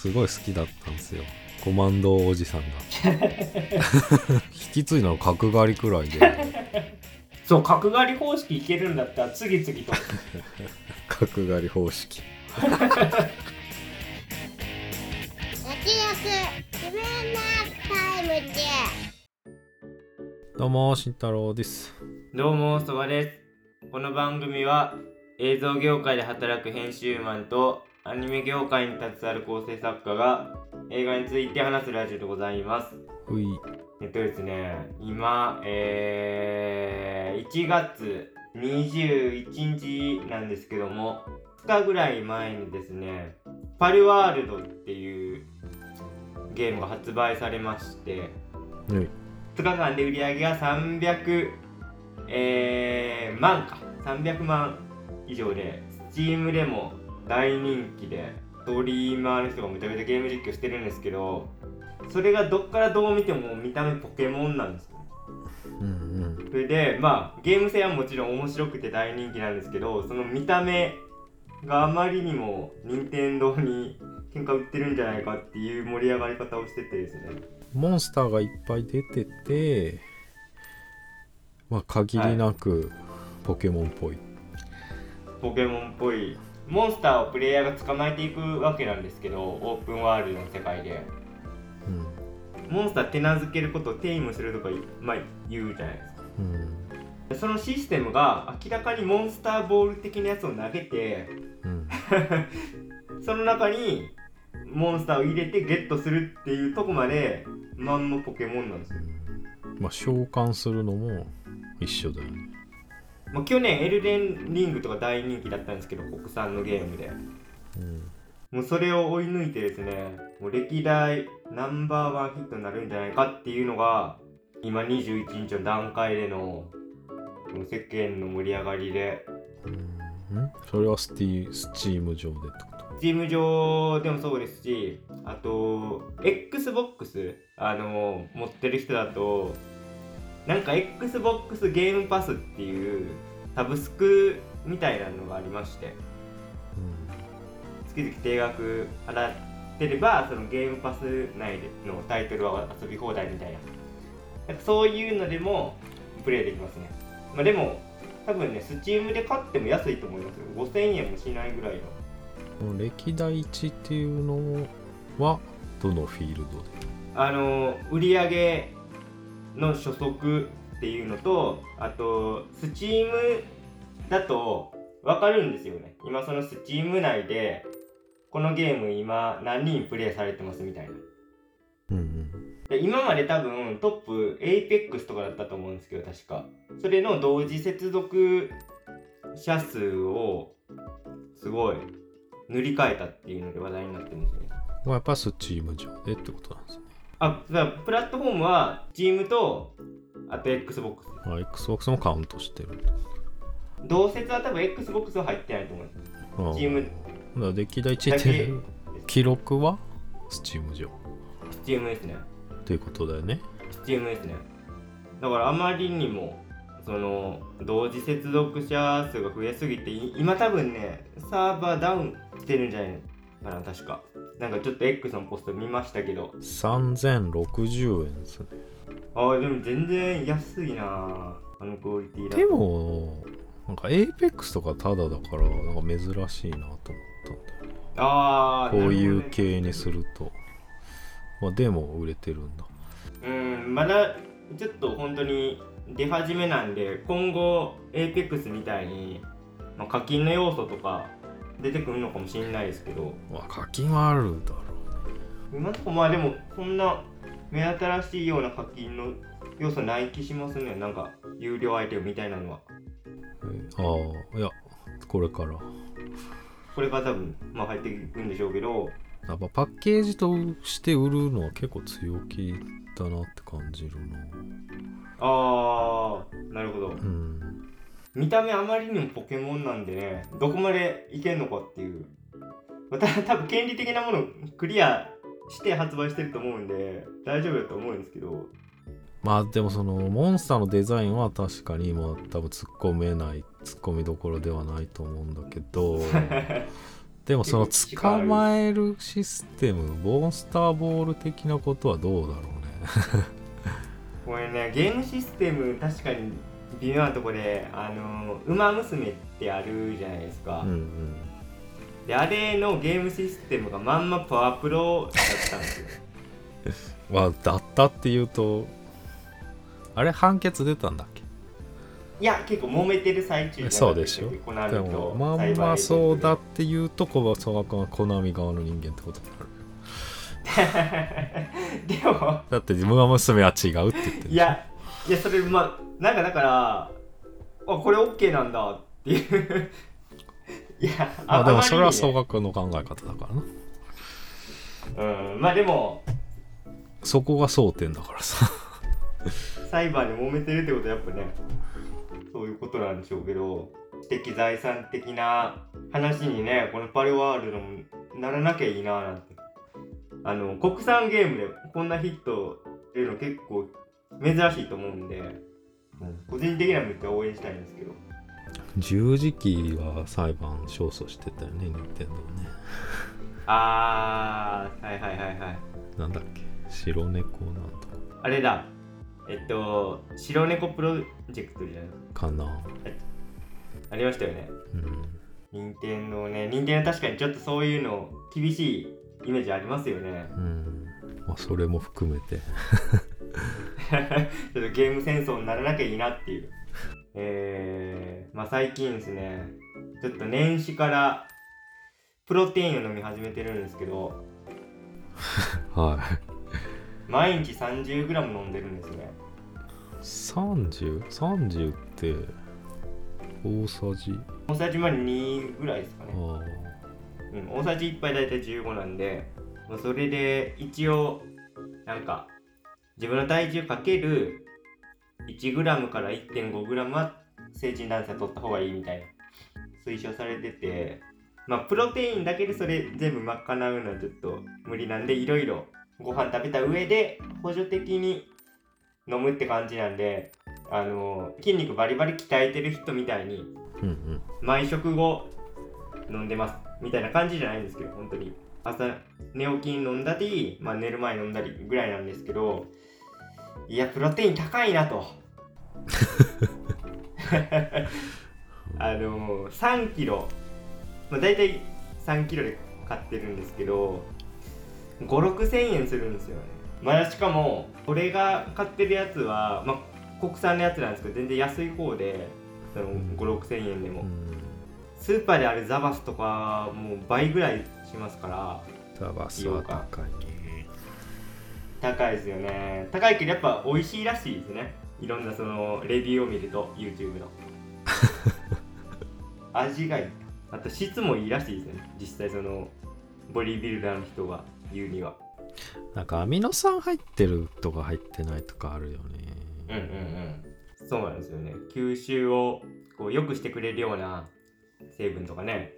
すごい好きだったんですよ。コマンドおじさんが。引き継いだの角刈りくらいで。そう角刈り方式いけるんだったら次々と。角刈り方式。焼き肉自分なタイムで。どうも慎太郎です。どうもそばです。この番組は映像業界で働く編集マンとアニメ業界に携わる構成作家が映画について話すラジオでございます。うい。えっとですね今えー、1月21日なんですけども2日ぐらい前にですねパルワールドっていうゲームが発売されましてはい。2日間で売り上げが300、えー、万か。300万以上で Steam でも大人気でストリーマーの人がめちゃめちゃゲーム実況してるんですけどそれがどっからどう見ても見た目ポケモンなんですよね。うんうん。それでまあゲーム性はもちろん面白くて大人気なんですけどその見た目があまりにも任天堂に喧嘩売ってるんじゃないかっていう盛り上がり方をしててですね。モンスターがいっぱい出ててまあ限りなくポケモンっぽい、ポケモンっぽいモンスターをプレイヤーが捕まえていくわけなんですけどオープンワールドの世界で。うん。モンスター手なずけることをテイムするとか、まあ、言うじゃないですか。うん。そのシステムが明らかにモンスターボール的なやつを投げてうん。その中にモンスターを入れてゲットするっていうとこまでまんまポケモンなんですよ、まあ召喚するのも一緒だよねまあ、去年エルデンリングとか大人気だったんですけど国産のゲームで。うん。もうそれを追い抜いてですねもう歴代ナンバーワンヒットになるんじゃないかっていうのが今21日の段階での世間の盛り上がりで。うん。それはスティスチーム上でってこと？チーム上でもそうですしあと XBOX あの持ってる人だとなんか XBOX ゲームパスっていうサブスクみたいなのがありまして月々定額払ってればそのゲームパス内でのタイトルは遊び放題みたいな。なんかそういうのでもプレイできますね、まあ、でも多分ねスチームで買っても安いと思いますよ。5000円もしないぐらいの。歴代1っていうのはどのフィールドで？あの売り上げの初速っていうのとあとスチームだと分かるんですよね。今そのスチーム内でこのゲーム今何人プレイされてますみたいな。うんうん。で今まで多分トップ APEX とかだったと思うんですけど確か。それの同時接続者数をすごい塗り替えたっていうので話題になってるんですね。まあやっぱスチーム上でってことなんですねあだからプラットフォームは Steam とあと XBOX あ XBOX もカウントしてる。同説は多分 XBOX は入ってないと思うんです Steam だから歴代1だけって記録はスチーム上。Steam ですね。っていうことだよね。Steam ですね。だからあまりにもその同時接続者数が増えすぎてい今多分ねサーバーダウンしてるんじゃないかな確か。なんかちょっと X のポスト見ましたけど。3060円ですね。あーでも全然安いなあのクオリティだと。でもなんか APEX とかタダだからなんか珍しいなと思ったんだよね。ああこういう系にすると。まあでも売れてるんだ。うんまだちょっと本当に出始めなんで今後 APEX みたいに、まあ、課金の要素とか出てくるのかもしれないですけど。まあ課金はあるだろ今のとまあでもそんな目新しいような課金の要素ない気しますね。なんか有料アイテムみたいなのは。ああいやこれから。これが多分、まあ、入っていくんでしょうけど。やっぱパッケージとして売るのは結構強気だなって感じるな。あーなるほど。うん見た目あまりにもポケモンなんでねどこまでいけんのかっていう。また 多分権利的なものクリアして発売してると思うんで大丈夫だと思うんですけど。まあでもそのモンスターのデザインは確かにまあ多分突っ込めない突っ込みどころではないと思うんだけど。でもその捕まえるシステムモンスターボール的なことはどうだろうね。これねゲームシステム確かに微妙なとこであのウマ娘ってあるじゃないですか、うんうん。であれのゲームシステムがまんまパワープロだったんですよ。まあだったっていうとあれ判決出たんだっけ？いや結構揉めてる最中そうでしょ？でともまんまそうだっていうと小沢君はコナミ側の人間ってことになるででもだって馬娘は違うって言ってるいやいやそれまあなんかだからあこれ OK なんだっていう。いやまあでもそれは総う額の考え方だからな。うんまあでもそこが争点だからさ。裁判で揉めてるってことはやっぱねそういうことなんでしょうけど知的財産的な話にねこのパリワールドもならなきゃいいななんて。あの国産ゲームでこんなヒット出るの結構珍しいと思うんで、個人的にはめっちゃ応援したいんですけど。十字キーは裁判勝訴してたよね任天堂ね。あーはいはいはいはい。なんだっけ？白猫なんとあれだ。えっと白猫プロジェクトじゃない？かかなありましたよね。うん。任天堂ね。任天堂確かにちょっとそういうの厳しいイメージありますよね。うん。まあそれも含めて ちょっとゲーム戦争にならなきゃいいなっていう。えー、まあ最近ですねちょっと年始からプロテインを飲み始めてるんですけど。はい。毎日 30g 飲んでるんですね。30?30 って大さじ？大さじまで2ぐらいですかね。あうん、大さじ1杯大体15なんで、まあ、それで一応なんか自分の体重かける 1g から 1.5g は成人男性は取った方がいいみたいな推奨されててまあプロテインだけでそれ全部賄うのはちょっと無理なんでいろいろご飯食べた上で補助的に飲むって感じなんであの筋肉バリバリ鍛えてる人みたいに毎食後飲んでますみたいな感じじゃないんですけど本当に。朝寝起きに飲んだり、まあ、寝る前に飲んだりぐらいなんですけどいやプロテイン高いなと。あの3キロ、まあ、大体3キロで買ってるんですけど56千円するんですよね。まだしかもこれが買ってるやつは、まあ、国産のやつなんですけど全然安い方でその56千円でも、うん。スーパーであるザバスとかもう倍ぐらいしますから。ザバスは高いね高いですよね。高いけどやっぱ美味しいらしいですね。いろんなそのレビューを見ると YouTube の。味がいい。あと質もいいらしいですね。実際そのボディビルダーの人が言うには。なんかアミノ酸入ってるとか入ってないとかあるよね。うんうんうん。そうなんですよね。吸収をこう良くしてくれるような成分とかね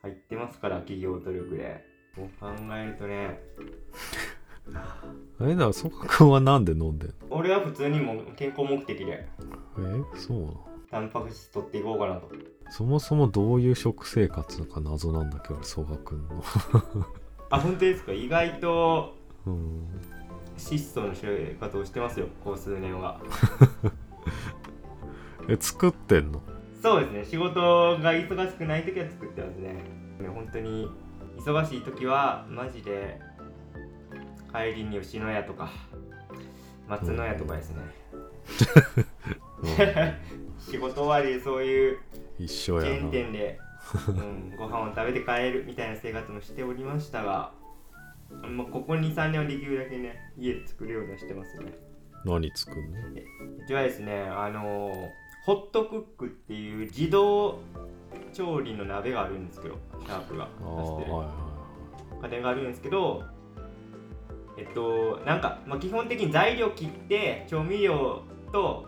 入ってますから企業努力で。こう考えるとね あれだ曽我君はなんで飲んでんの？俺は普通にもう健康目的で。えそうタンパク質取っていこうかなと。そもそもどういう食生活なのか謎なんだけど曽我君の。あ本当ですか？意外とうん。質素の生活をしてますよここ数年は。え作ってんの？そうですね。仕事が忙しくない時は作ってますね。ね本当に忙しい時はマジで帰りに吉野家とか松野屋とかですね、仕事終わりでそういう一緒やな。店で、うん、ご飯を食べて帰るみたいな生活もしておりましたが、まあ、ここ23年はできるだけね家で作るようにはしてますね。何作んの？うちはですねあのーホットクックっていう自動調理の鍋があるんですけどシャープがあ出あしてる。はいは家電があるんですけどえっとなんか、まあ、基本的に材料切って調味料と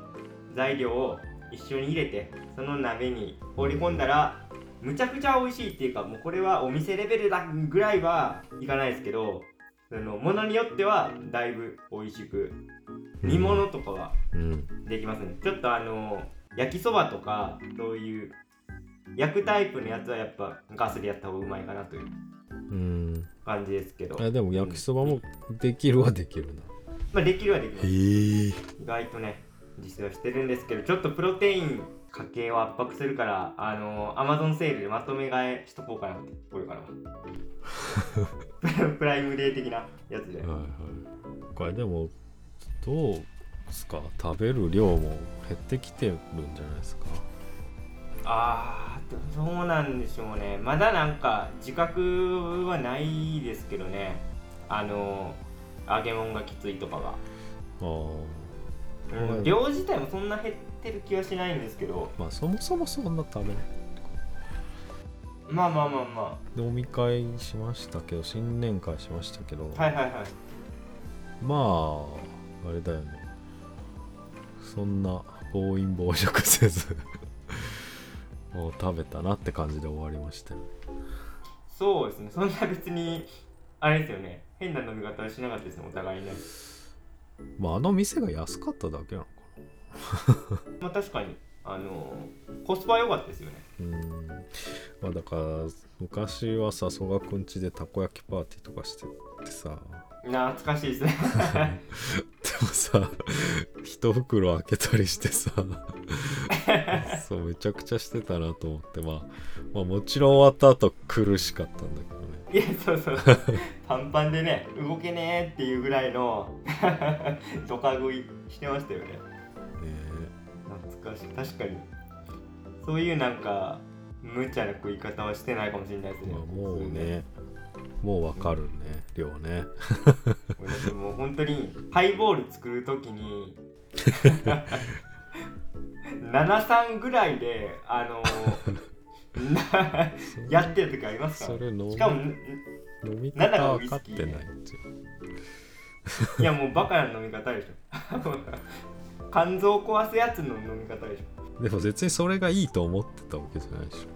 材料を一緒に入れてその鍋に放り込んだらむちゃくちゃ美味しいっていうかもうこれはお店レベルだぐらいはいかないですけどそのものによってはだいぶ美味しくい煮物とかはうん。できますね。ちょっとあの焼きそばとかそういう焼くタイプのやつはやっぱガスでやった方がうまいかなといううん。感じですけど。あでも焼きそばもできるはできるな。まあできるはできます。へえ。意外とね実践はしてるんですけどちょっとプロテイン家計を圧迫するからあのアマゾンセールでまとめ買いしとこうかなってこれからは プライムデー的なやつで。はいはい。これでもどうですか？食べる量も減ってきてるんじゃないですか？あーそうなんでしょうね。まだなんか自覚はないですけどね。あの揚げ物がきついとかが、ああうんはい量自体もそんな減ってる気はしないんですけど。まあそもそもそんな食べないまあまあまあま飲み会しましたけど新年会しましたけど、あはいはいはい。まああれだよね。そんな暴飲暴食せずもう食べたなって感じで終わりましたよ。ねそうですね。そんな別にあれですよね。変な飲み方はしなかったですねお互いね。まああの店が安かっただけなのか まあ確かに。あのコスパ良かったですよね。なうん。まあだから昔はさ曽我くん家でたこ焼きパーティーとかしててさ懐かしいですね。でもさ一袋開けたりしてさそうめちゃくちゃしてたなと思って、まあ、まあもちろん終わった後苦しかったんだけどね。いやそうそう。パンパンでね動けねえっていうぐらいのドカ食いしてましたよね。ね懐かしい。確かに。そういうなんか無茶な食い方はしてないかもしれないですね、まあ、もうねもうわかるね。量ね。も本当にハイボール作るときに 73ぐらいであの なやってる時ありますか？それしかも飲み方分かってないいやもうバカな飲み方でしょ。肝臓壊すやつの飲み方でしょ。でも別にそれがいいと思ってたわけじゃないでしょ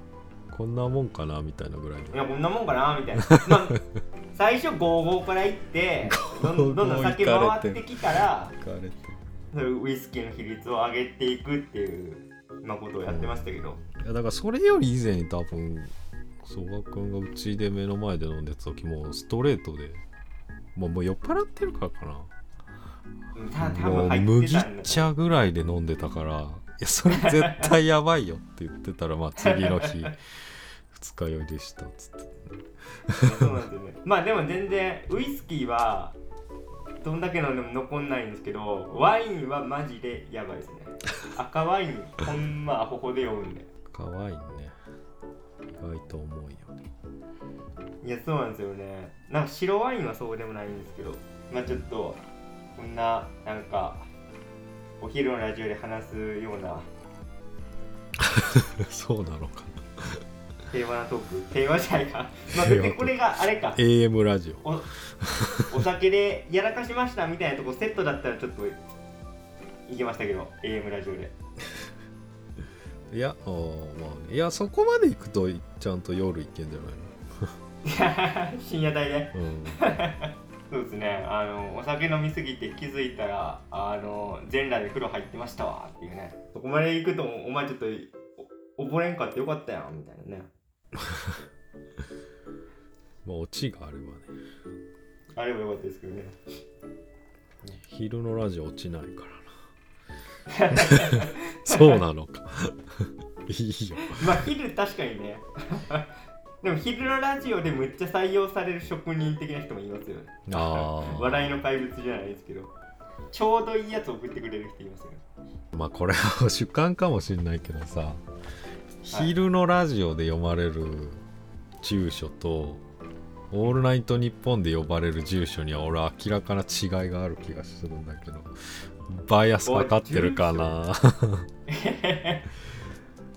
こんなもんかなみたいなぐらいの。いやこんなもんかなみたいな、まあ、最初55から行ってどんどん酒回ってきたらそれウイスキーの比率を上げていくっていう、まあ、ことをやってましたけど、いやだからそれより以前に多分曽我君がうちで目の前で飲んでた時もストレートでもうもう酔っ払ってるからかな。た多もう分麦茶ぐらいで飲んでたからいやそれ絶対やばいよって言ってたらまあ次の日 二日酔いでしたっつって。そうなんですよね。まあでも全然ウイスキーはどんだけ飲んでも残んないんですけどワインはマジでやばいですね。赤ワインほんまアホほで酔うんで。可愛いね。意外と重いよね。いやそうなんですよね。なんか白ワインはそうでもないんですけどまあちょっとこんななんかお昼のラジオで話すような。そうなのか平和なトーク？平和じゃないか。まあ別にこれがあれか。な AM ラジオ。おお酒でやらかしましたみたいなとこセットだったらちょっといけましたけど AM ラジオで。いやあーまあね。いやそこまで行くとちゃんと夜行けんじゃない 深夜帯でのうん。そうですね。あのお酒飲みすぎて気づいたらあの全裸で風呂入ってましたわっていうね。そこまで行くとお前ちょっとお溺れんかってよかったやんみたいなね まあオチがあればね。あればよかったですけどね。昼のラジオ落ちないからな。そうなのか。いいよ。まあ昼確かにね。でも昼のラジオでむっちゃ採用される職人的な人もいますよね。ああ笑いの怪物じゃないですけど。ちょうどいいやつ送ってくれる人いますよね。まあこれは主観かもしんないけどさ昼のラジオで読まれる住所と「オールナイトニッポン」で呼ばれる住所には俺は明らかな違いがある気がするんだけどバイアスかかってるかな。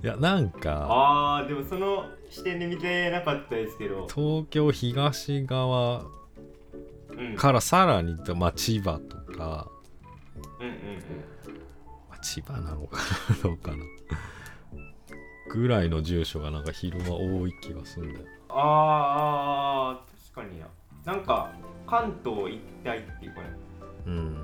いやなんかあーでもその視点で見てなかったですけど、東京東側うん、からさらに、まあ、千葉とか、うんうんうん。まあ、千葉なのかなどうかなぐらいの住所がなんか昼間多い気がするんだよ。あー確かにな。なんか関東一帯っていうかね。うん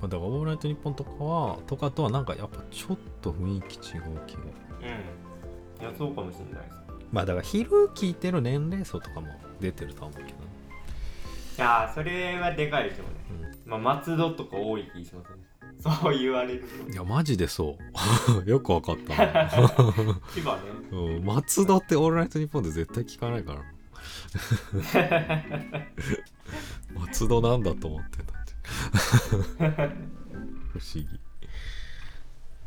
まあだから「オールナイトニッポン」とかはとかとはなんかやっぱちょっと雰囲気違う気が。うん。いやそうかもしれないです。まあだから昼聞いてる年齢層とかも出てるとは思うけどね。いやーそれはでかいでしょうね、まあ松戸とか多い気しますねそう言われるといやマジでそう。よくわかったな、千葉ね。うん、松戸って「オールナイトニッポン」で絶対聞かないから。な 松戸なんだと思ってた。って不思議。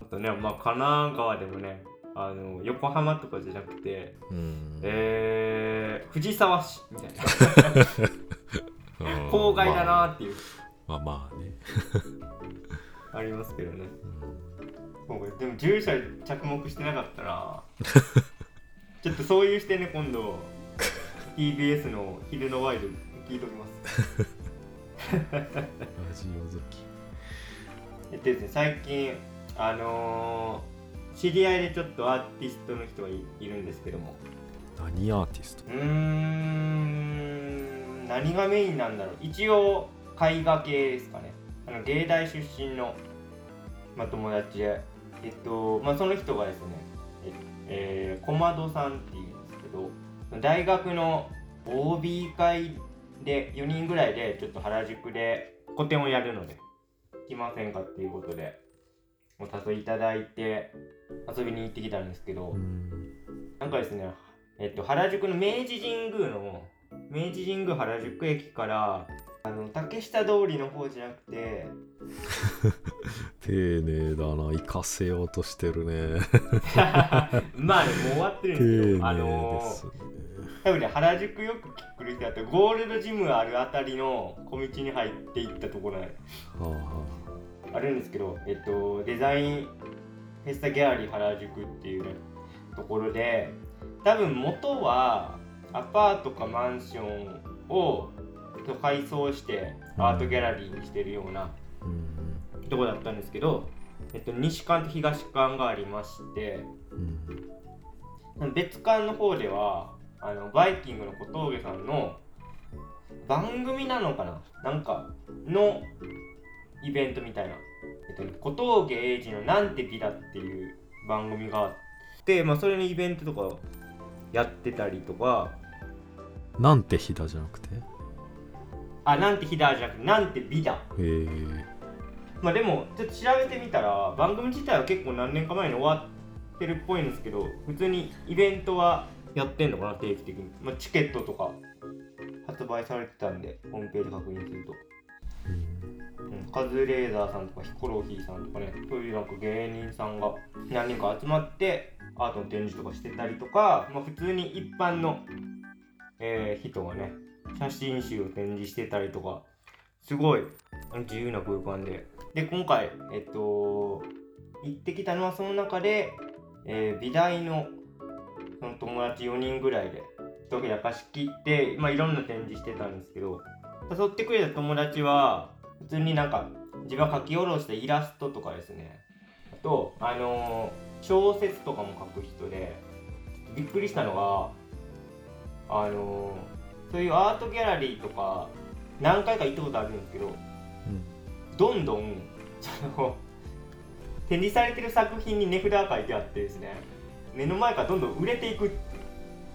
あとねまあ神奈川でもねあの横浜とかじゃなくてうん。えー、藤沢市みたいな。うん。郊外だなっていう、まあまあね、ありますけどね。うん。でも住所着目してなかったら ちょっとそういう視点で今度 TBS の昼のワイド聞いときます。ラジオ好きえっとですね最近あのー知り合いでちょっとアーティストの人がいいるんですけども。何アーティスト？うーん何がメインなんだろう。一応絵画系ですかねあの芸大出身の、まあ、友達でえっとまあその人がですねええー、小窓さんっていうんですけど大学の OB 会で4人ぐらいでちょっと原宿で個展をやるので来ませんかっていうことでお誘いいただいて遊びに行ってきたんですけど、うん。なんかですね、えっと、原宿の明治神宮の明治神宮原宿駅から竹下通りの方じゃなくて丁寧だな行かせようとしてるね。まあねもう終わってるん丁ですけど、あ寧のですね。多分ね原宿よく来る人だってゴールドジムあるあたりの小道に入っていったところなんはあはあるんですけど、えっと、デザインフェスタギャラリー原宿っていうねところで多分元はアパートかマンションを改装してアートギャラリーにしてるようなとこだったんですけど、えっと、西館と東館がありましてうん。別館の方ではあのバイキングの小峠さんの番組なのかな？なんかのイベントみたいな、えっとね、小峠英二の「なんて美だ」っていう番組があって、まあ、それのイベントとかやってたりとか。なんて日だじゃなくて？あなんて美だじゃなくてなんて美だ。へえ。まあでもちょっと調べてみたら番組自体は結構何年か前に終わってるっぽいんですけど普通にイベントはやってんのかな定期的に、まあ、チケットとか発売されてたんでホームページ確認すると、うん。うん、カズレーザーさんとかヒコロヒーさんとかねそういうなんか芸人さんが何人か集まってアートの展示とかしてたりとか、まあ、普通に一般の、えー人がね写真集を展示してたりとかすごい自由な空間で。で今回えっと行ってきたのはその中で、えー美大のその友達4人ぐらいで一部屋貸し切って、まあ、いろんな展示してたんですけど誘ってくれた友達は普通になんか自分が書き下ろしたイラストとかですね。あとあのー小説とかも書く人でびっくりしたのがあのーそういうアートギャラリーとか何回か行ったことあるんですけどどんどんその展示されてる作品に値札が書いてあってですね目の前からどんどん売れていくっ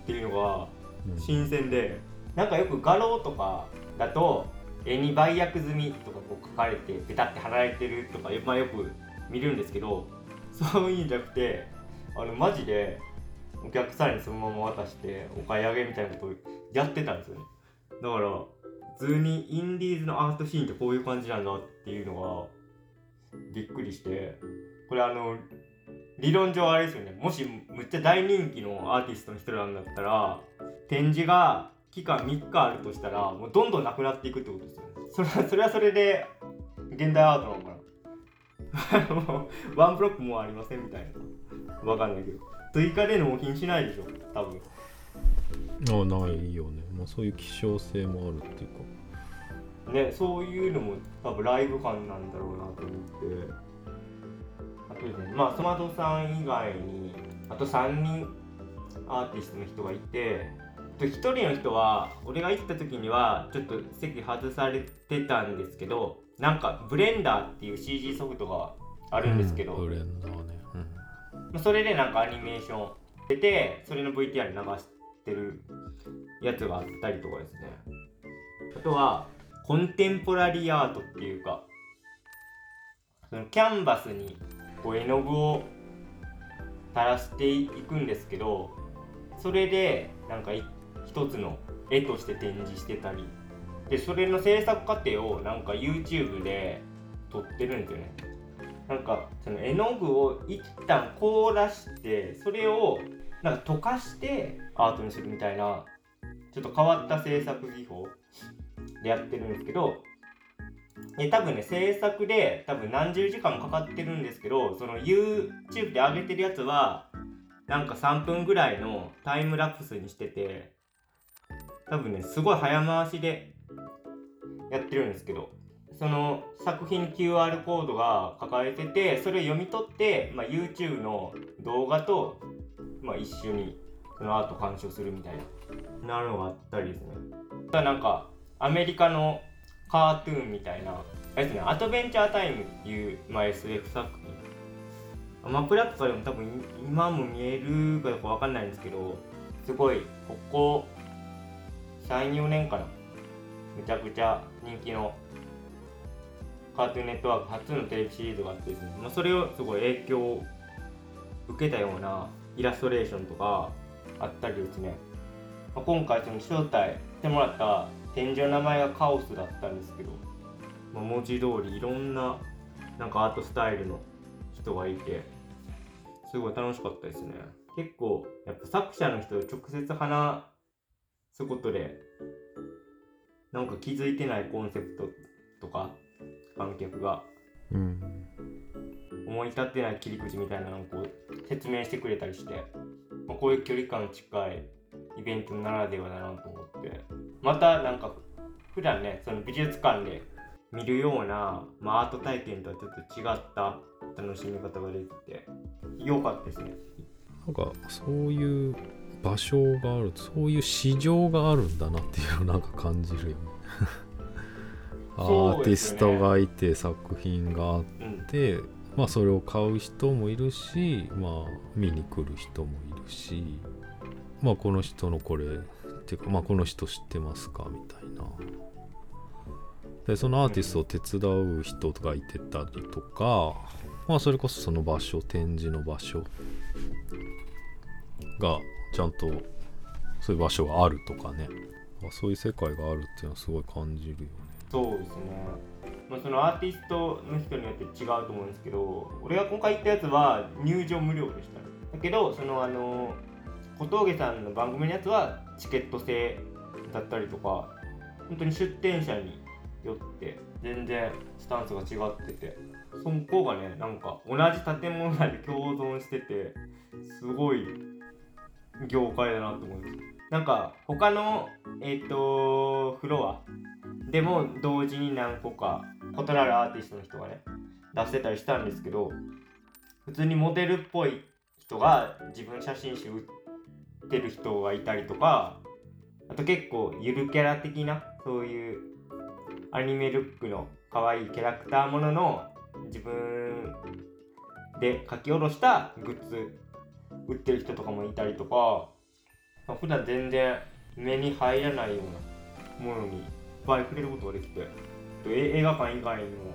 ていうのがうん。新鮮でなんかよく画廊とかだと絵に売約済みとかこう書かれてペタって貼られてるとか、まあ、よく見るんですけどそういうんじゃなくてあのマジでお客さんにそのまま渡してお買い上げみたいなことをやってたんですよね。だから普通にインディーズのアートシーンってこういう感じなんだっていうのがびっくりしてこれあの理論上あれですよね。もしむっちゃ大人気のアーティストの人なんだったら展示が期間3日あるとしたらもうどんどんなくなっていくってことですよね。それはそれはそれで現代アートなのかな。ワンブロックもありませんみたいな。わかんないけど。追加で納品しないでしょ。多分。あないよね、まあ、そういう希少性もあるっていうか。ねそういうのも多分ライブ感なんだろうなと思って。あとですね。まあソマトさん以外にあと3人アーティストの人がいてあと1人の人は俺が行った時にはちょっと席外されてたんですけどなんかブレンダーっていう CG ソフトがあるんですけど、ブレンダーね、まあそれでなんかアニメーション出てそれの VTR 流してるやつがあったりとかですね。あとはコンテンポラリーアートっていうかそのキャンバスにこう絵の具を垂らしていくんですけどそれでなんか一つの絵として展示してたり。でそれの制作過程をなんか YouTube で撮ってるんですよね。なんかその絵の具を一旦凍らしてそれをなんか溶かしてアートにするみたいなちょっと変わった制作技法でやってるんですけど多分ね制作で多分何十時間もかかってるんですけどその YouTube で上げてるやつはなんか3分ぐらいのタイムラプスにしてて多分ねすごい早回しでやってるんですけど。その作品 QR コードが書かれててそれを読み取って、まあ、YouTube の動画と、まあ、一緒にそのアート鑑賞するみたいな。なのがあったりですね。なんかアメリカのカートゥーンみたいなあれですねアドベンチャータイムっていう、まあ、SF 作品。アマプラとかでも多分今も見えるかどうかわかんないんですけどすごいここ34年かなめちゃくちゃ人気のカートゥーネットワーク初のテレビシリーズがあってですね、まあ、それをすごい影響を受けたようなイラストレーションとかあったりですね、まあ、今回その招待してもらった展示の名前がカオスだったんですけど、まあ、文字通りいろんななんかアートスタイルの人がいてすごい楽しかったですね。結構やっぱ作者の人と直接話すことでなんか気づいてないコンセプトとか観客が。うん。思い立ってない切り口みたいなのをこう説明してくれたりして、まあ、こういう距離感近いイベントならではだなと思って。またなんか普段ねその美術館で見るような、まあ、アート体験とはちょっと違った楽しみ方ができて良かったですね。なんかそういう場所があるそういう市場があるんだなっていうのをなんか感じるよねアーティストがいて作品があっうん。てまあそれを買う人もいるしまあ見に来る人もいるしまあこの人のこれっていうかまあこの人知ってますかみたいな。でそのアーティストを手伝う人がいてたりとかまあそれこそその場所展示の場所がちゃんとそういう場所があるとかね。まあそういう世界があるっていうのはすごい感じるよねそうですね、まあ、そのアーティストの人によって違うと思うんですけど俺が今回行ったやつは入場無料でした。だけどそのあの小峠さんの番組のやつはチケット制だったりとか本当に出店者によって全然スタンスが違っててそこがねなんか同じ建物内で共存しててすごい業界だなと思います。なんか他のえっ、とフロアでも同時に何個か異なるアーティストの人がね出してたりしたんですけど普通にモデルっぽい人が自分写真集売ってる人がいたりとかあと結構ゆるキャラ的なそういうアニメルックの可愛いキャラクターものの自分で書き下ろしたグッズ売ってる人とかもいたりとかまあ普段全然目に入らないようなものにいっぱい触れることができてえ映画館以外にも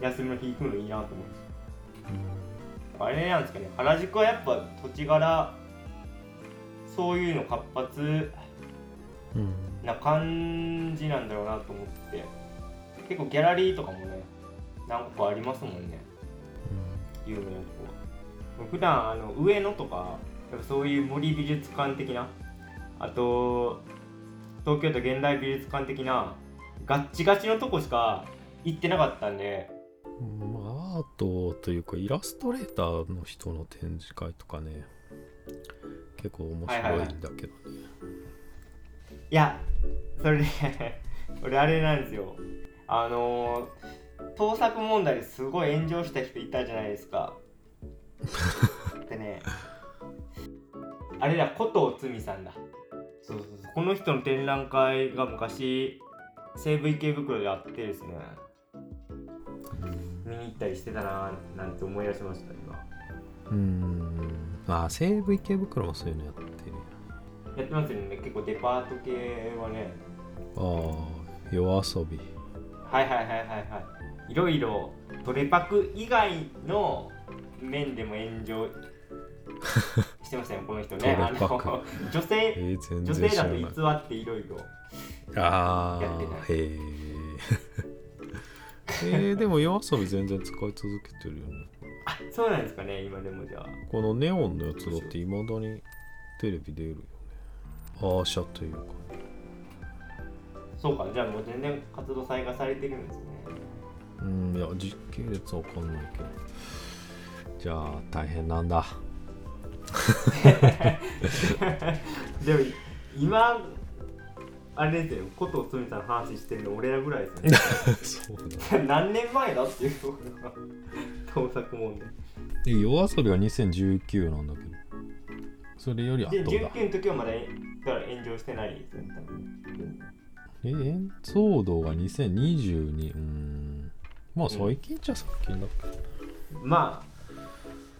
休みの日行くのいいなと思います。あれなんですかね原宿はやっぱ土地柄そういうの活発うん。な感じなんだろうなと思って結構ギャラリーとかもね何個かありますもんね。有名なとこ普段あの上野とかそういう森美術館的なあと東京都現代美術館的なガッチガチのとこしか行ってなかったんで。うんまあアートというかイラストレーターの人の展示会とかね結構面白いんだけどね、いやそれで 俺あれなんですよ。あの盗作問題ですごい炎上した人いたじゃないですか。でねあれだ古藤つみさんだそうそうそう。この人の展覧会が昔西武池袋であってですね。見に行ったりしてたなーなんて思い出しました今。うーん。あ西武池袋もそういうのやってる。やってますよね。結構デパート系はね。ああ夜遊び。はいはいはいはいはい。いろいろトレパク以外の面でも炎上してましたよこの人ね。あの女性えー、全女性だと偽っていろいろ。あやってあへえ えー、でも夜遊び全然使い続けてるよね。あそうなんですかね今でもじゃあ。このネオンのやつだっていまだにテレビ出るよね。アーシャというか。そうかじゃあもう全然活動再開されてるんですね。うんいや実系列はわかんないけど。じゃあ大変なんだでも今あれですよことをつみさんの話してるの俺らぐらいですよね。何年前だっていう盗作問題で。夜遊びは2019なんだけど。それより後でだ19の時はまだだから炎上してないですよねえ演騒動が2022うーん。まあ最近じゃ最近だ。っけまあ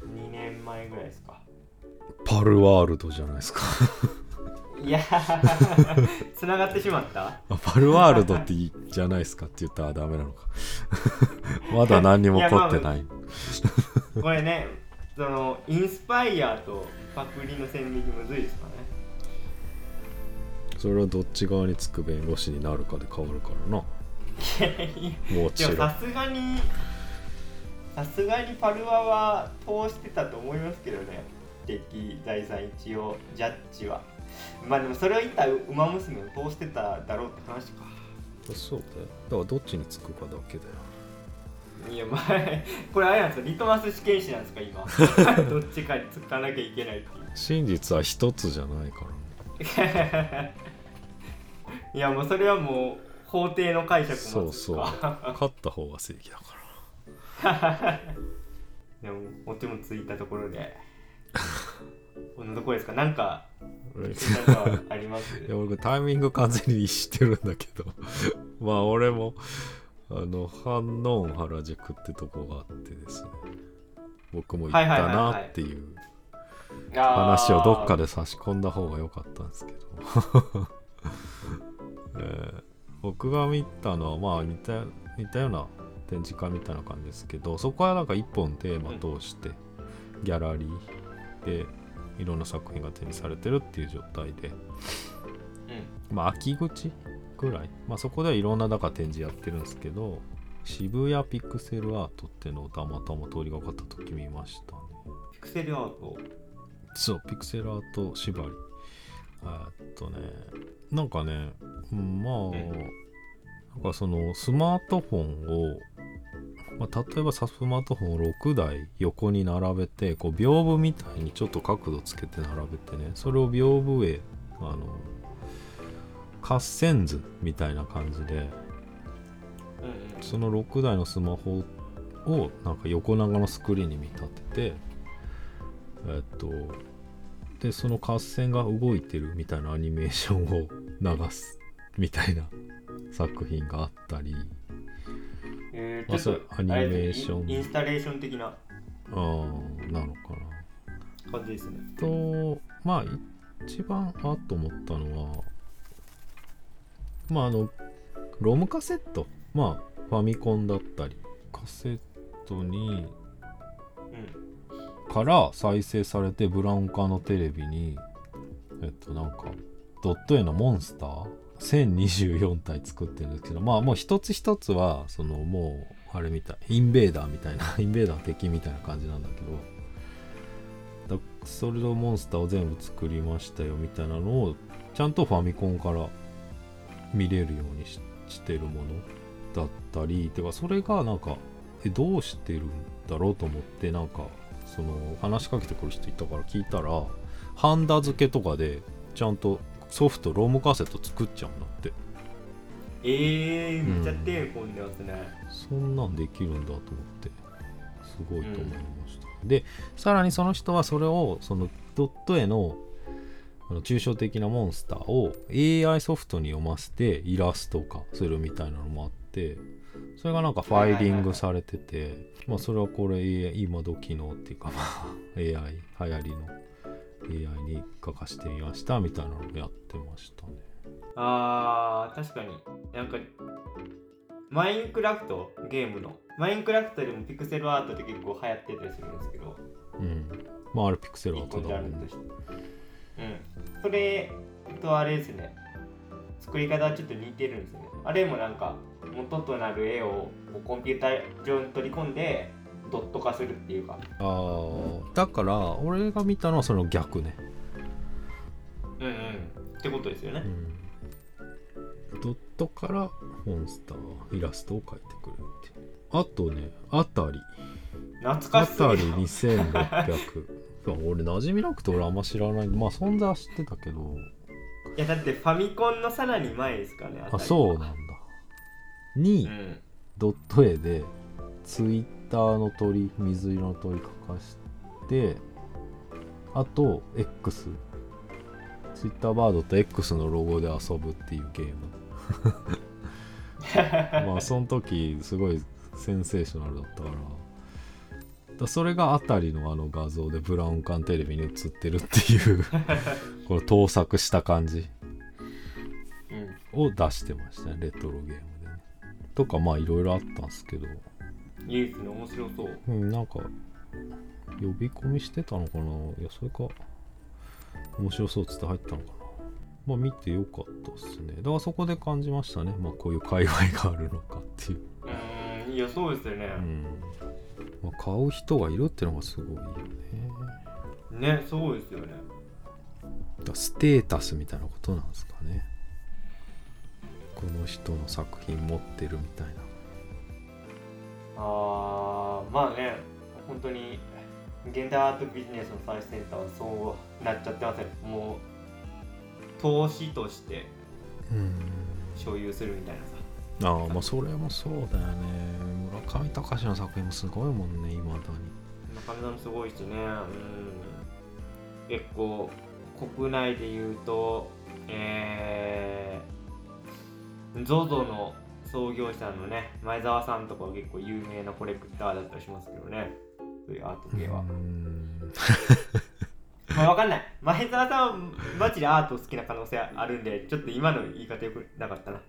2年前ぐらいですかパルワールドじゃないですか。いやつながってしまった？あパルワールドっていいじゃないですかって言ったらダメなのか。まだ何にも起こってない。これね。そのインスパイアとパクリの線引きむずいですかね。それはどっち側につく弁護士になるかで変わるからな。もちろん。さすがにさすがにパルワは通してたと思いますけどね敵財産一応ジャッジは。まあでもそれを言ったら馬娘を通してただろうって話か。そうだよ。だからどっちにつくかだけだよ。いやまあこれあれなんですか？リトマス試験紙なんですか今？どっちかにつかなきゃいけないっていう。真実は一つじゃないから。ね いやもうそれはもう法廷の解釈もそうそう。勝った方が正義だから。でもお手もついたところで こんなところですか？なんかなんかあります？いや俺タイミング完全に知ってるんだけど。まあ俺もあの反応原宿ってとこがあってですね。僕も行ったなっていう話をどっかでで差し込んだ方が良かったんですけど、えー僕が見たのはまあ似た似たような展示会みたいな感じですけどそこはなんか一本テーマ通してギャラリーでいろんな作品が展示されてるっていう状態で。まあ秋口ぐらい？まあそこではいろんなだから展示やってるんですけど渋谷ピクセルアートっていうのをたまたま通りがかった時見ましたね。ピクセルアート？そうピクセルアート縛り。えーっとねなんかねうんまあえなんかそのスマートフォンを、まあ、例えばさスマートフォンを6台横に並べてこう屏風みたいにちょっと角度つけて並べてねそれを屏風へあの合線図みたいな感じでその6台のスマホをなんか横長のスクリーンに見立ててえっとでその合線が動いてるみたいなアニメーションを流すみたいな作品があったりちょっとアニメーション。インスタレーション的なあーなのかな。感じですね。とまあ一番あと思ったのはまああのロムカセット。まあファミコンだったりカセットにうんから再生されてブラウン管のテレビにえっとなんかドット絵のモンスター？1024体作ってるんですけどまあもう一つ一つはそのもうあれみたい。インベーダーみたいな。インベーダー敵みたいな感じなんだけど。だそれのモンスターを全部作りましたよみたいなのをちゃんとファミコンから見れるようにししてるもの。だったり。てかそれがなんかえどうしてるんだろうと思ってなんかその話しかけてくる人いたから聞いたらハンダ付けとかでちゃんとソフトロームカセット作っちゃうんだって。えー、めっちゃ手込んでますね、そんなんできるんだと思ってすごいと思いました、でさらにその人はそれをそのドット絵のあの抽象的なモンスターを AI ソフトに読ませてイラスト化するみたいなのもあってそれがなんかファイリングされてて、まあそれはこれ AI 今時のっていうかまあ AI 流行りの AI に書かしてみましたみたいなのをやってましたね。あー確かに。なんかマインクラフト？ゲームの。マインクラフトでもピクセルアートって結構流行ってたりするんですけど。うん。まああれピクセルアートだもんね。うん。それとあれですね。作り方はちょっと似てるんですよね。あれもなんか元となる絵をコンピューター上に取り込んでドット化するっていうか。あー。だから俺が見たのはその逆ね、うんうん。ってことですよね。うん、ドットからモンスターイラストを描いてくれるってあとねあたり懐かあたりしすぎる2600俺馴染みなくて俺あんま知らない。まあ存在は知ってたけど。いやだってファミコンのさらに前ですかねあそうなんだ。に、うん。ドット絵でツイッターの鳥水色の鳥描かしてあと X ツイッターバードと X のロゴで遊ぶっていうゲーム まあその時すごいセンセーショナルだったから。だそれがあたりのあの画像でブラウン管テレビに映ってるっていう この盗作した感じ。うん。を出してましたねレトロゲームでね。とかまあいろいろあったんですけど。いいですね面白そう。うんなんか呼び込みしてたのかな。いやそれか面白そうっつって入ったのかなまあ見てよかったっすね。だからそこで感じましたね。まあこういう界隈があるのかっていう。うーんいやそうですよね、うん、まあ、買う人がいるってのがすごいよね。ねそうですよね。ステータスみたいなことなんですかね。この人の作品持ってるみたいな。あーまあね本当に現代アートビジネスの最先端はそうなっちゃってますね。もう投資としてうん。所有するみたいなさ。ああまあそれもそうだよね。村上隆の作品もすごいもんねいまだに。中身もすごいしね。うん。結構国内で言うとえー、ZOZO の創業者のね前澤さんとかは結構有名なコレクターだったりしますけどね。そういうアート系は、うんまあわかんない。前澤さんはマジでアート好きな可能性あるんでちょっと今の言い方よくなかったな。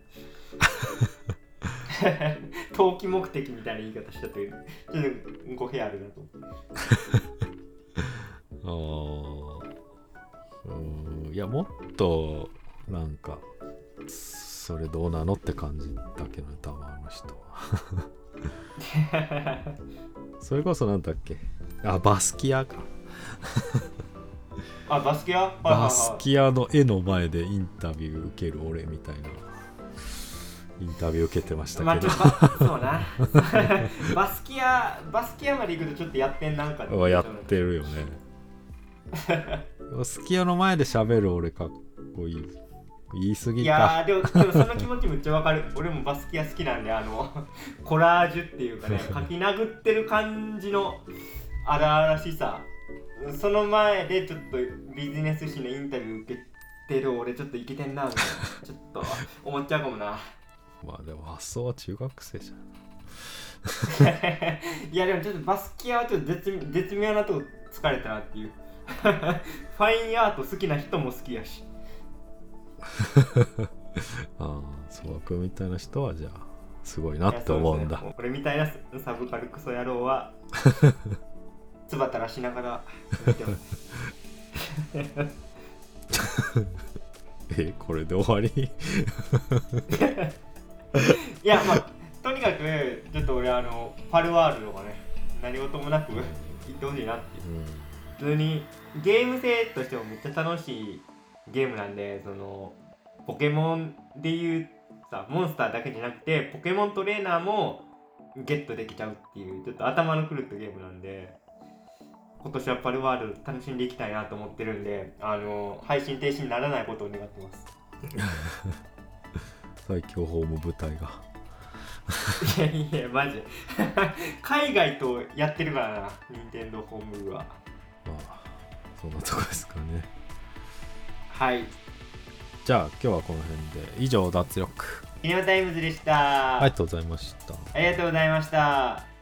投機目的みたいな言い方しちゃったけどちょっと語弊あるなと思って。ああうんいやもっとなんかそれどうなのって感じだけどね多分あの人は。それこそなんだっけ。あバスキアかあバスケア？はいはいはい。バスキアの絵の前でインタビュー受ける俺みたいな。インタビュー受けてましたまあ、けど、ちょっとばそうな。バスキアバスキアまで行くとちょっとやってんなんかはやってるよね。バスキアの前で喋る俺かっこいい。言い過ぎいかやーでもでもその気持ちめっちゃわかる。俺もバスキア好きなんであのコラージュっていうかね 書き殴ってる感じの荒々しさその前でちょっとビジネス誌のインタビュー受けてる俺ちょっといけてんなみたいなちょっと思っちゃうかもな。まあでも発想は中学生じゃん。いやでもちょっとバスキアはちょっと絶絶妙なとこ疲れたなっていう。ファインアート好きな人も好きやし。ああ総額みたいな人はじゃあすごいなって思うんだ。ね。も俺みたいなサブカルクソ野郎はつばたらしながら えこれで終わり？いやまあとにかくちょっと俺あのパルワールドがね何事もなく行ってほしいなっていう。普通にゲーム性としてもめっちゃ楽しいゲームなんでそのポケモンでいうさモンスターだけじゃなくてポケモントレーナーもゲットできちゃうっていうちょっと頭の狂ったゲームなんで今年はパルワールド楽しんでいきたいなと思ってるんであの配信停止にならないことを願ってます。最強ホーム部隊が。いやいやマジ。海外とやってるからな任天堂ホーム部は。まあそんなとこですかね。はい。じゃあ今日はこの辺で。以上脱力。キネマタイムズでした、ありがとうございました。ありがとうございました